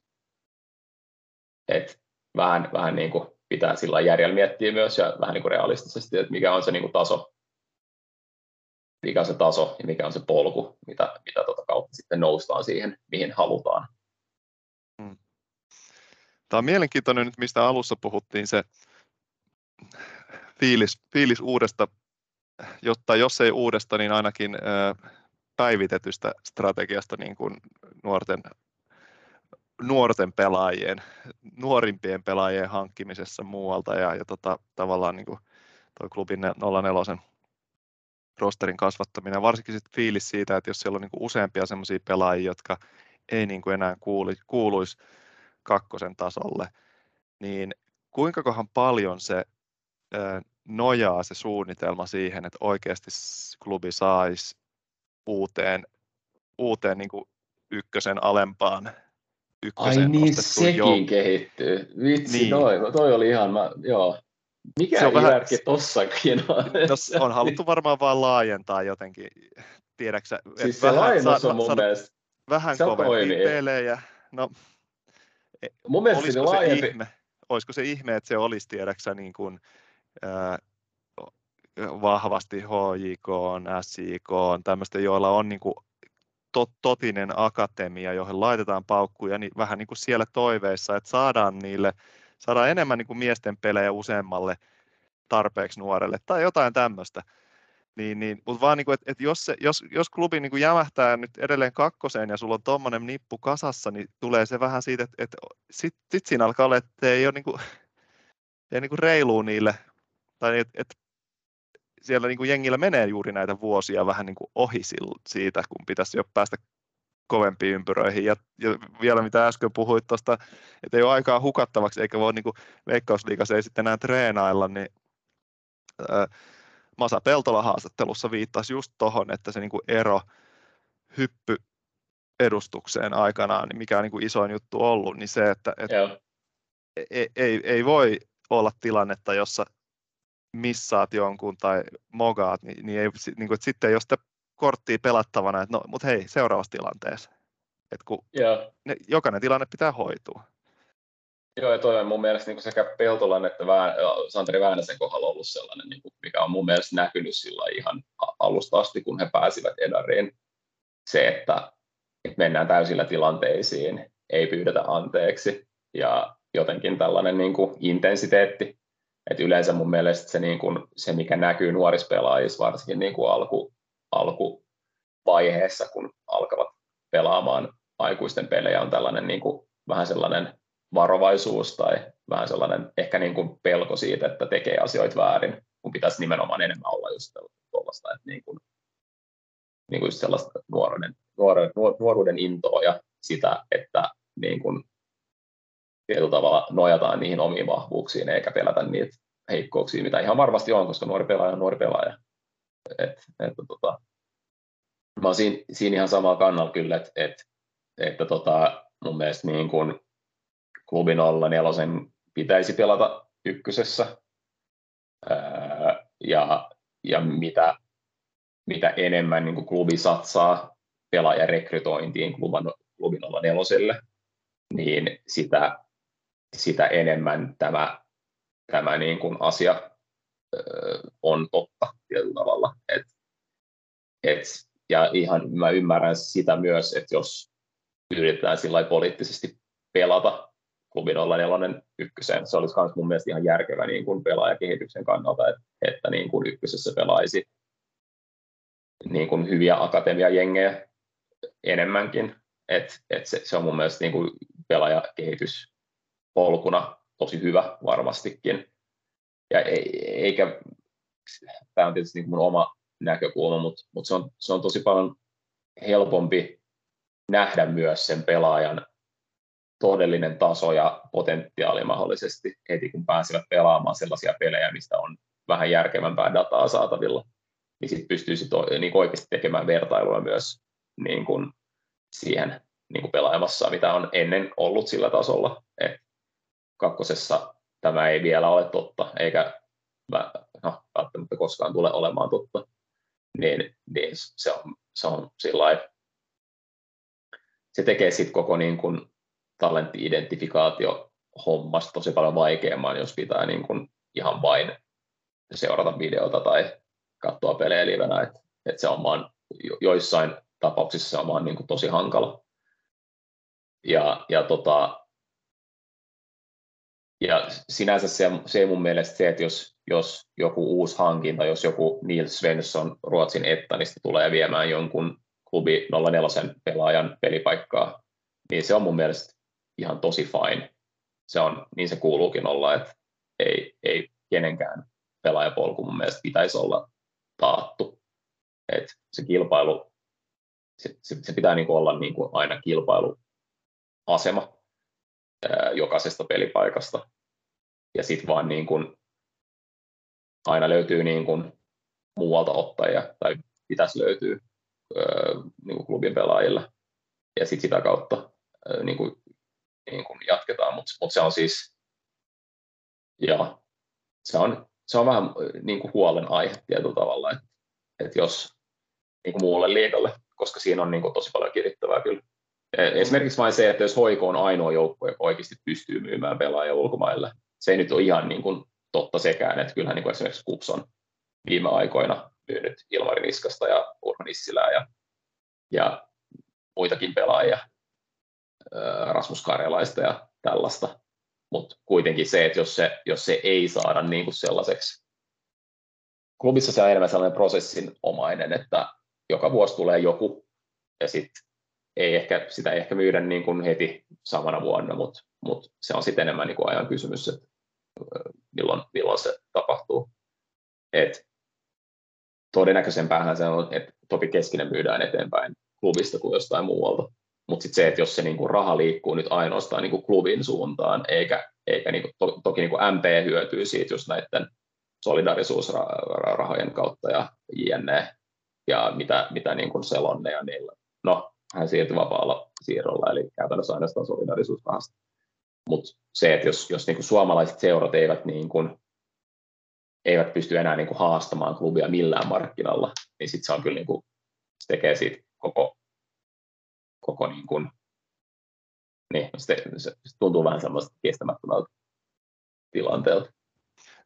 Et vähän, vähän niin kuin pitää sillä järjellä miettiä myös ja vähän niin kuin realistisesti, että mikä on se niin kuin taso, mikä on se taso ja mikä on se polku, mitä, mitä tota kautta sitten noustaan siihen, mihin halutaan. Hmm.
Tämä on mielenkiintoinen nyt, mistä alussa puhuttiin, se fiilis, fiilis uudesta, jotta jos ei uudesta, niin ainakin päivitetystä strategiasta niin kuin nuorten, nuorten pelaajien, nuorimpien pelaajien hankkimisessa muualta ja, ja tota, tavallaan niin kuin toi klubin 04 rosterin kasvattaminen, varsinkin sit fiilis siitä, että jos siellä on niin kuin useampia sellaisia pelaajia, jotka ei niin kuin enää kuuli, kuuluisi kakkosen tasolle, niin kuinka kohan paljon se nojaa se suunnitelma siihen, että oikeasti klubi saisi uuteen, uuteen niin kuin ykkösen alempaan
ykkösen Ai niin, sekin jouk- kehittyy. Vitsi, niin. toi, toi oli ihan, mä, joo. Mikä se on järki vähän, tossakin on?
No, on haluttu varmaan vaan laajentaa jotenkin, tiedäksä?
Siis se laajennus on mun mielestä,
Vähän kovempia pelejä. No,
mun mielestä se, laajempi...
ihme, olisiko se ihme, että se olisi, tiedäksä, niin kuin, vahvasti HJK, SIK, tämmöistä, joilla on niin kuin tot, totinen akatemia, johon laitetaan paukkuja niin vähän niin kuin siellä toiveissa, että saadaan niille saadaan enemmän niin kuin miesten pelejä useammalle tarpeeksi nuorelle tai jotain tämmöistä. Niin, niin, mutta vaan, niin kuin, että, että jos, se, jos, jos klubi niin kuin jämähtää nyt edelleen kakkoseen ja sulla on tuommoinen nippu kasassa, niin tulee se vähän siitä, että, että sitten sit siinä alkaa olla, että ei ole niin kuin, ei niin kuin reilua niille, tai että, että siellä niin kuin jengillä menee juuri näitä vuosia vähän niin kuin ohi siitä, kun pitäisi jo päästä kovempiin ympyröihin. Ja, ja vielä mitä äsken puhuit tuosta, että ei ole aikaa hukattavaksi, eikä voi niin kuin Veikkausliigassa ei sitten enää treenailla, niin ää, Masa Peltola haastattelussa viittasi just tuohon, että se niin kuin ero hyppy edustukseen aikanaan, niin mikä on niin kuin isoin juttu ollut, niin se, että, että ei, ei, ei voi olla tilannetta, jossa missaat jonkun tai mogaat, niin, niin, ei, niin kuin, että sitten jos sitä korttia pelattavana, että no, mutta hei, seuraavassa tilanteessa. että kun Ne, jokainen tilanne pitää hoitua.
Joo, ja toi on mun mielestä niin sekä Peltolan että Vään, Santeri Väänäsen kohdalla ollut sellainen, niin kuin, mikä on mun mielestä näkynyt sillä ihan alusta asti, kun he pääsivät Edariin. Se, että, että mennään täysillä tilanteisiin, ei pyydetä anteeksi, ja jotenkin tällainen niin kuin intensiteetti. Et yleensä mun mielestä se, niin kuin, se mikä näkyy nuorispelaajissa, varsinkin niin kuin alku, alkuvaiheessa, kun alkavat pelaamaan aikuisten pelejä, on tällainen niin kuin, vähän sellainen varovaisuus tai vähän sellainen ehkä niin kuin pelko siitä, että tekee asioita väärin, kun pitäisi nimenomaan enemmän olla just tuollaista, että niin kuin, niin kuin sellaista nuoruuden, nuoruuden, nuoruuden intoa ja sitä, että niin kuin tietyllä tavalla nojataan niihin omiin vahvuuksiin eikä pelätä niitä heikkouksia, mitä ihan varmasti on, koska nuori pelaaja on nuori pelaaja. Et, että tota, mä oon siinä, siinä ihan samalla kannalla kyllä, että, että, että tota, mun mielestä niin kun klubin olla nelosen pitäisi pelata ykkösessä. Ää, ja, ja mitä, mitä enemmän niin klubi satsaa pelaajan rekrytointiin kluban, klubin olla neloselle, niin sitä, sitä enemmän tämä, tämä niin kuin asia on totta tietyllä tavalla. Et, et, ja ihan mä ymmärrän sitä myös, että jos yritetään sillä poliittisesti pelata klubin 04 ykkösen, se olisi myös mun mielestä ihan järkevä niin kuin pelaajakehityksen kannalta, että, että niin kuin ykkösessä pelaisi niin kuin hyviä akatemiajengejä enemmänkin. Et, et se, se, on mun mielestä niin kuin pelaajakehityspolkuna tosi hyvä varmastikin ja eikä, tämä on tietysti niin mun oma näkökulma, mutta, mutta se, on, se on tosi paljon helpompi nähdä myös sen pelaajan todellinen taso ja potentiaali mahdollisesti heti, kun pääsevät pelaamaan sellaisia pelejä, mistä on vähän järkevämpää dataa saatavilla, niin sitten pystyisi to, niin oikeasti tekemään vertailua myös niin kuin siihen niin kuin pelaamassa, mitä on ennen ollut sillä tasolla. Et kakkosessa tämä ei vielä ole totta, eikä no, välttämättä koskaan tule olemaan totta. Niin, niin se on, se on sillä se tekee sitten koko niin kuin talentti-identifikaatio hommasta tosi paljon vaikeamman, jos pitää niin kuin ihan vain seurata videota tai katsoa pelejä livenä, että et se on vaan joissain tapauksissa se on vaan niin kuin tosi hankala. Ja, ja, tota, ja sinänsä se, se mun mielestä se, että jos, jos joku uusi hankinta, jos joku Nils Svensson Ruotsin Ettanista tulee viemään jonkun klubi 04 pelaajan pelipaikkaa, niin se on mun mielestä ihan tosi fine. Se on, niin se kuuluukin olla, että ei, ei kenenkään pelaajapolku mun mielestä pitäisi olla taattu. Et se kilpailu, se, se, se pitää niin kuin olla niin kuin aina kilpailuasema jokaisesta pelipaikasta. Ja sitten vaan niin kuin, aina löytyy niin kuin muualta ottajia, tai pitäisi löytyä niin klubin pelaajille. Ja sitten sitä kautta niin kuin, niin kuin jatketaan, mutta mut se on siis, ja se on, se on vähän niin kuin huolenaihe tietyllä tavalla, että, että jos niin kuin muulle liikalle, koska siinä on niin kuin tosi paljon kirittävää kyllä. E, esimerkiksi vain se, että jos Hoiko on ainoa joukko, joka oikeasti pystyy myymään pelaajia ulkomaille, se ei nyt ole ihan niin kuin totta sekään, että kyllähän niin kuin esimerkiksi Kups on viime aikoina myynyt Ilmari Niskasta ja Nissilää ja, ja muitakin pelaajia, Rasmus Karjalaista ja tällaista. Mutta kuitenkin se, että jos se, jos se ei saada niin kuin sellaiseksi, klubissa se on enemmän sellainen prosessin omainen, että joka vuosi tulee joku ja sitten ei ehkä, sitä ei ehkä myydä niin kuin heti samana vuonna, mutta mut se on sitten enemmän niin kuin ajan kysymys, että milloin, milloin se tapahtuu. Et todennäköisempäähän se on, että Topi Keskinen myydään eteenpäin klubista kuin jostain muualta. Mutta sitten se, että jos se niinku raha liikkuu nyt ainoastaan niinku klubin suuntaan, eikä, eikä niinku, to, toki niinku MP hyötyy siitä just näiden solidarisuusrahojen kautta ja jne. Ja mitä, mitä niinku Selonne ja niillä. No, hän siirtyi vapaalla siirrolla, eli käytännössä ainoastaan solidarisuusrahasta. Mutta se, että jos, jos niinku suomalaiset seurat eivät, niinku, eivät pysty enää niinku haastamaan klubia millään markkinalla, niin sitten se on kyllä niinku, se tekee siitä koko koko niin kuin, niin, se, se, se tuntuu vähän semmoista kestämättömältä tilanteelta.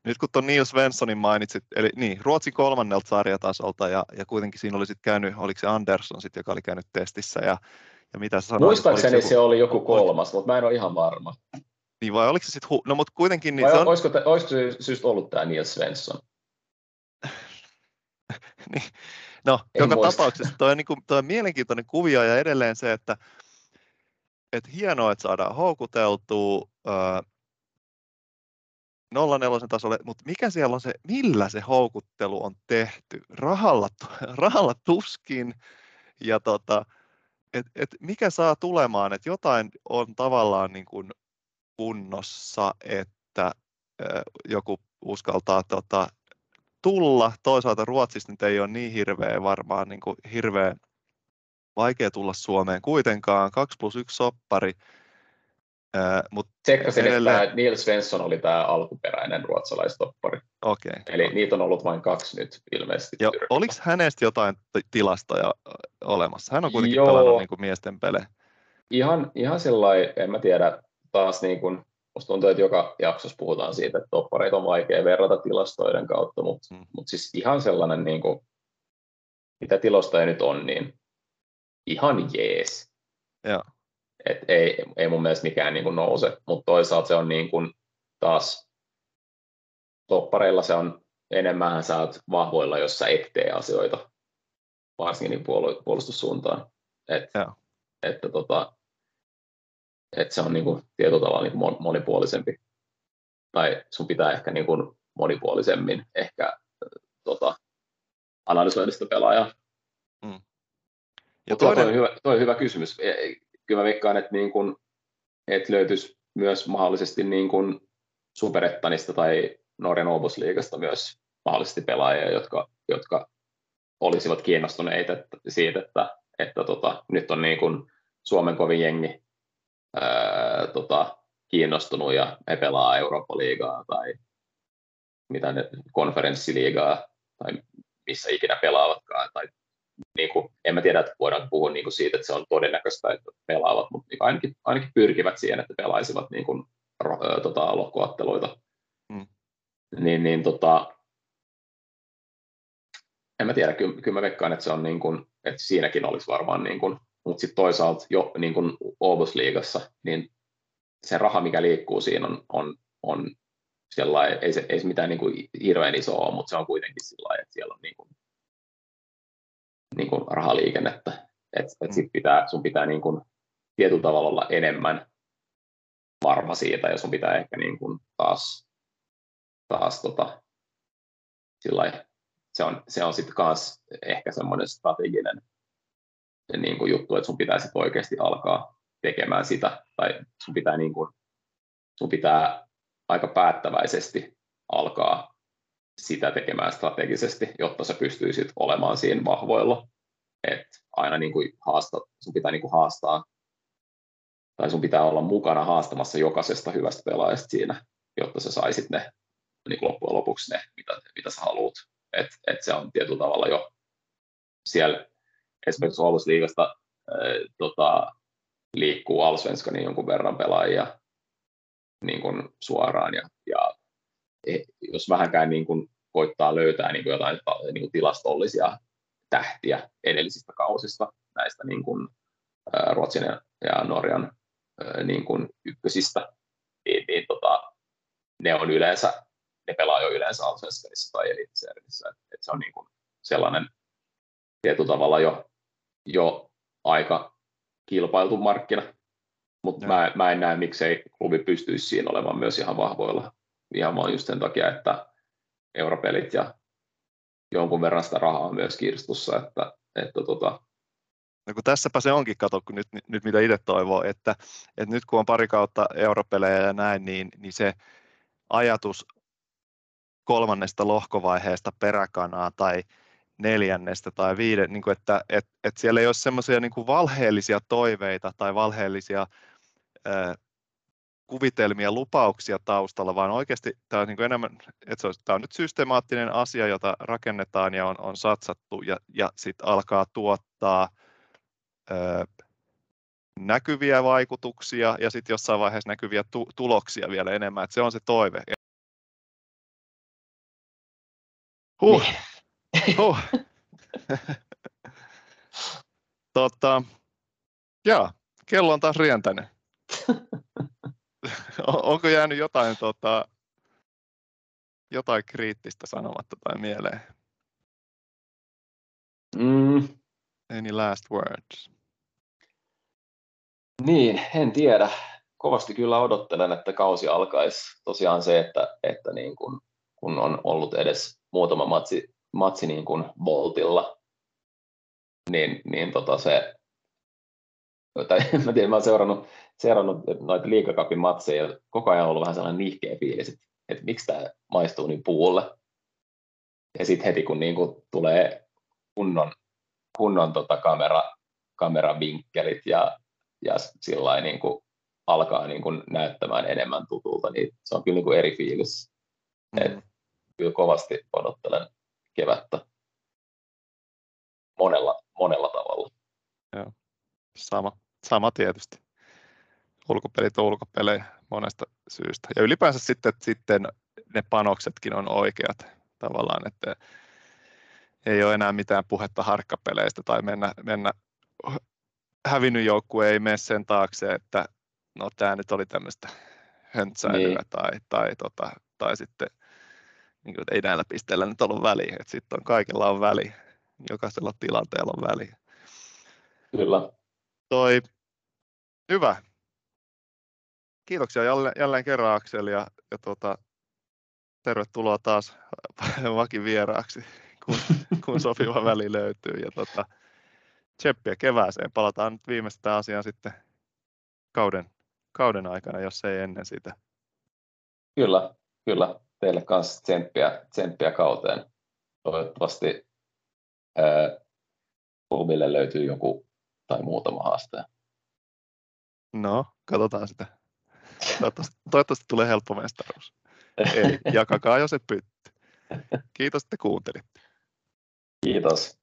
Nyt kun tuon Niels Svenssonin mainitsit, eli niin, Ruotsin kolmannelta sarjatasolta ja, ja kuitenkin siinä oli sitten käynyt, oliko se Andersson sitten, joka oli käynyt testissä ja, ja mitä sä sanoit?
Muistaakseni joku... se oli joku kolmas, mutta mä en ole ihan varma.
Niin vai oliko se sitten, hu... no mutta kuitenkin... Niin
vai
se on...
olisiko, te, olisiko se syystä ollut tämä Niels Svensson?
niin, No, en joka muista. tapauksessa tuo on, niin kuin, toi on mielenkiintoinen kuvio ja edelleen se, että et hienoa, että saadaan houkuteltua äh, 04 tasolle, mutta mikä siellä on se, millä se houkuttelu on tehty? Rahalla, rahalla tuskin ja tota, et, et mikä saa tulemaan, että jotain on tavallaan niin kuin kunnossa, että joku uskaltaa tota, tulla. Toisaalta Ruotsista nyt ei ole niin hirveä varmaan niin kuin hirveä vaikea tulla Suomeen kuitenkaan. 2 plus 1 soppari.
Äh, mutta Tsekkasin, edelleen... että Niels Svensson oli tämä alkuperäinen ruotsalaistoppari.
Okay.
Eli okay. niitä on ollut vain kaksi nyt ilmeisesti.
Ja oliko hänestä jotain tilastoja olemassa? Hän on kuitenkin Joo. pelannut niin kuin miesten pelejä.
Ihan, ihan sellainen, en mä tiedä, taas niin kuin Musta tuntuu, että joka jaksossa puhutaan siitä, että toppareita on vaikea verrata tilastoiden kautta, mutta mm. mut siis ihan sellainen, niin kuin, mitä tilastoja nyt on, niin ihan jees.
Joo.
Et ei, ei mun mielestä mikään niin kuin nouse, mutta toisaalta se on niin kuin taas toppareilla se on enemmän sä oot vahvoilla, jos sä et tee asioita, varsinkin niin puolustussuuntaan. Et, että tota, että se on niin kuin, tietyllä tavalla niin kuin monipuolisempi. Tai sun pitää ehkä niin kuin monipuolisemmin ehkä tota, analysoida sitä pelaajaa. Mm. Ja toinen... toi, on hyvä, toi on hyvä kysymys. Kyllä mä veikkaan, että niin kuin että löytyisi myös mahdollisesti niin kuin Superettanista tai Norjan Obosliigasta myös mahdollisesti pelaajia, jotka, jotka olisivat kiinnostuneita siitä, että, että tota, nyt on niin kuin Suomen kovin jengi ää, tota, kiinnostunut ja he pelaa Eurooppa-liigaa tai mitä ne konferenssiliigaa tai missä ikinä pelaavatkaan. Tai, niin kuin, en mä tiedä, että voidaan puhua niin kuin siitä, että se on todennäköistä, että pelaavat, mutta niin ainakin, ainakin pyrkivät siihen, että pelaisivat niin kuin, ro, tota, lohkoatteluita. Mm. Niin, niin tota, en mä tiedä, kyllä, kyllä mä veikkaan, että se on niin kuin, että siinäkin olisi varmaan niin kuin, mutta sitten toisaalta jo niin kuin Obos-liigassa, niin se raha, mikä liikkuu siinä on, on, on sellainen, ei se, ei se mitään niin kuin hirveän iso ole, mutta se on kuitenkin sillä että siellä on niin kuin, kuin rahaliikennettä. Et, et mm. sit pitää, sun pitää niin kuin tietyllä tavalla olla enemmän varma siitä, ja sun pitää ehkä niin kuin taas, taas tota, sillä se on, se on sitten taas ehkä semmoinen strateginen niin kuin juttu, että sun pitää sitten oikeasti alkaa tekemään sitä, tai sun pitää, niin kuin, sun pitää aika päättäväisesti alkaa sitä tekemään strategisesti, jotta sä pystyisit olemaan siinä vahvoilla. Et aina niin kuin haasta, sun pitää niin kuin haastaa, tai sun pitää olla mukana haastamassa jokaisesta hyvästä pelaajasta siinä, jotta sä saisit ne niin kuin loppujen lopuksi ne, mitä, mitä sä haluat. Et, et se on tietyllä tavalla jo siellä esimerkiksi Oulus-liigasta äh, tota, liikkuu Alsvenskanin jonkun verran pelaajia niin kuin suoraan ja, ja e, jos vähänkään niin kuin koittaa löytää niin kuin jotain niin kuin tilastollisia tähtiä edellisistä kausista näistä niin kuin, Ruotsin ja, ja Norjan niin kuin ykkösistä, niin, niin tota, ne on yleensä, ne pelaa jo yleensä Allsvenskanissa tai Elitservissä. Et se on niin kuin sellainen tietyllä tavalla jo, jo aika kilpailtu markkina, mutta mä, mä en näe, miksei klubi pystyisi siinä olemaan myös ihan vahvoilla. Ihan vaan just sen takia, että europelit ja jonkun verran sitä rahaa myös kirstussa, että, että tota,
No kun tässäpä se onkin, kato, kun nyt, nyt mitä itse toivoo, että, että nyt kun on pari kautta europelejä ja näin, niin, niin se ajatus kolmannesta lohkovaiheesta peräkanaa tai neljännestä tai viiden, niin kuin että et, et siellä ei ole semmoisia niin valheellisia toiveita tai valheellisia kuvitelmia, lupauksia taustalla, vaan oikeasti tämä on niin enemmän, että se on, tämä on nyt systemaattinen asia, jota rakennetaan ja on, on satsattu ja, ja sitten alkaa tuottaa ää, näkyviä vaikutuksia ja sitten jossain vaiheessa näkyviä tu- tuloksia vielä enemmän, että se on se toive. Huh. Niin. Oh. tota, jaa, kello on taas rientänyt. Onko jäänyt jotain, tota, jotain kriittistä sanomatta tai mieleen?
Mm.
Any last words?
Niin, en tiedä. Kovasti kyllä odottelen, että kausi alkaisi. Tosiaan se, että, että niin kun, kun on ollut edes muutama matsi matsi niin kuin Voltilla, niin, niin tota se, tai mä tiedän, mä oon seurannut, seurannut noita liikakapin matseja ja koko ajan ollut vähän sellainen nihkeä fiilis, että, että miksi tämä maistuu niin puulle. Ja sitten heti kun niin kuin tulee kunnon, kunnon tota kamera, kameravinkkelit ja, ja sillä niin kuin alkaa niin kuin näyttämään enemmän tutulta, niin se on kyllä niin kuin eri fiilis. Mm. Et kyllä kovasti odottelen kevättä monella, monella tavalla.
Joo. Sama tietysti. Ulkopelit on ulkopelejä monesta syystä. Ja ylipäänsä sitten, että sitten ne panoksetkin on oikeat tavallaan, että ei ole enää mitään puhetta harkkapeleistä tai mennä, mennä hävinnyt joukkue ei mene sen taakse, että no tämä nyt oli tämmöistä höntsäilyä niin. tai, tai, tota, tai sitten niin kuin, että ei näillä pisteillä nyt ollut väliä, että sitten on kaikilla on väli, jokaisella tilanteella on väli.
Kyllä.
Toi, hyvä. Kiitoksia jälleen, jälleen kerran Aksel ja, ja tuota, tervetuloa taas vakivieraaksi, kun, kun sopiva väli löytyy. Ja tuota, tseppiä kevääseen. Palataan nyt viimeistään asiaan sitten kauden kauden aikana, jos ei ennen sitä.
Kyllä, kyllä. Teille kanssa tsemppiä, tsemppiä kauteen. Toivottavasti ää, löytyy joku tai muutama haaste.
No, katsotaan sitä. Toivottavasti, toivottavasti tulee helppo mestaruus. Ei, jakakaa jos et pytty. Kiitos, että kuuntelitte.
Kiitos.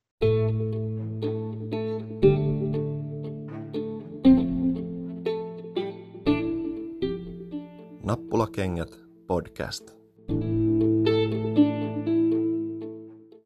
Nappulakengät podcast.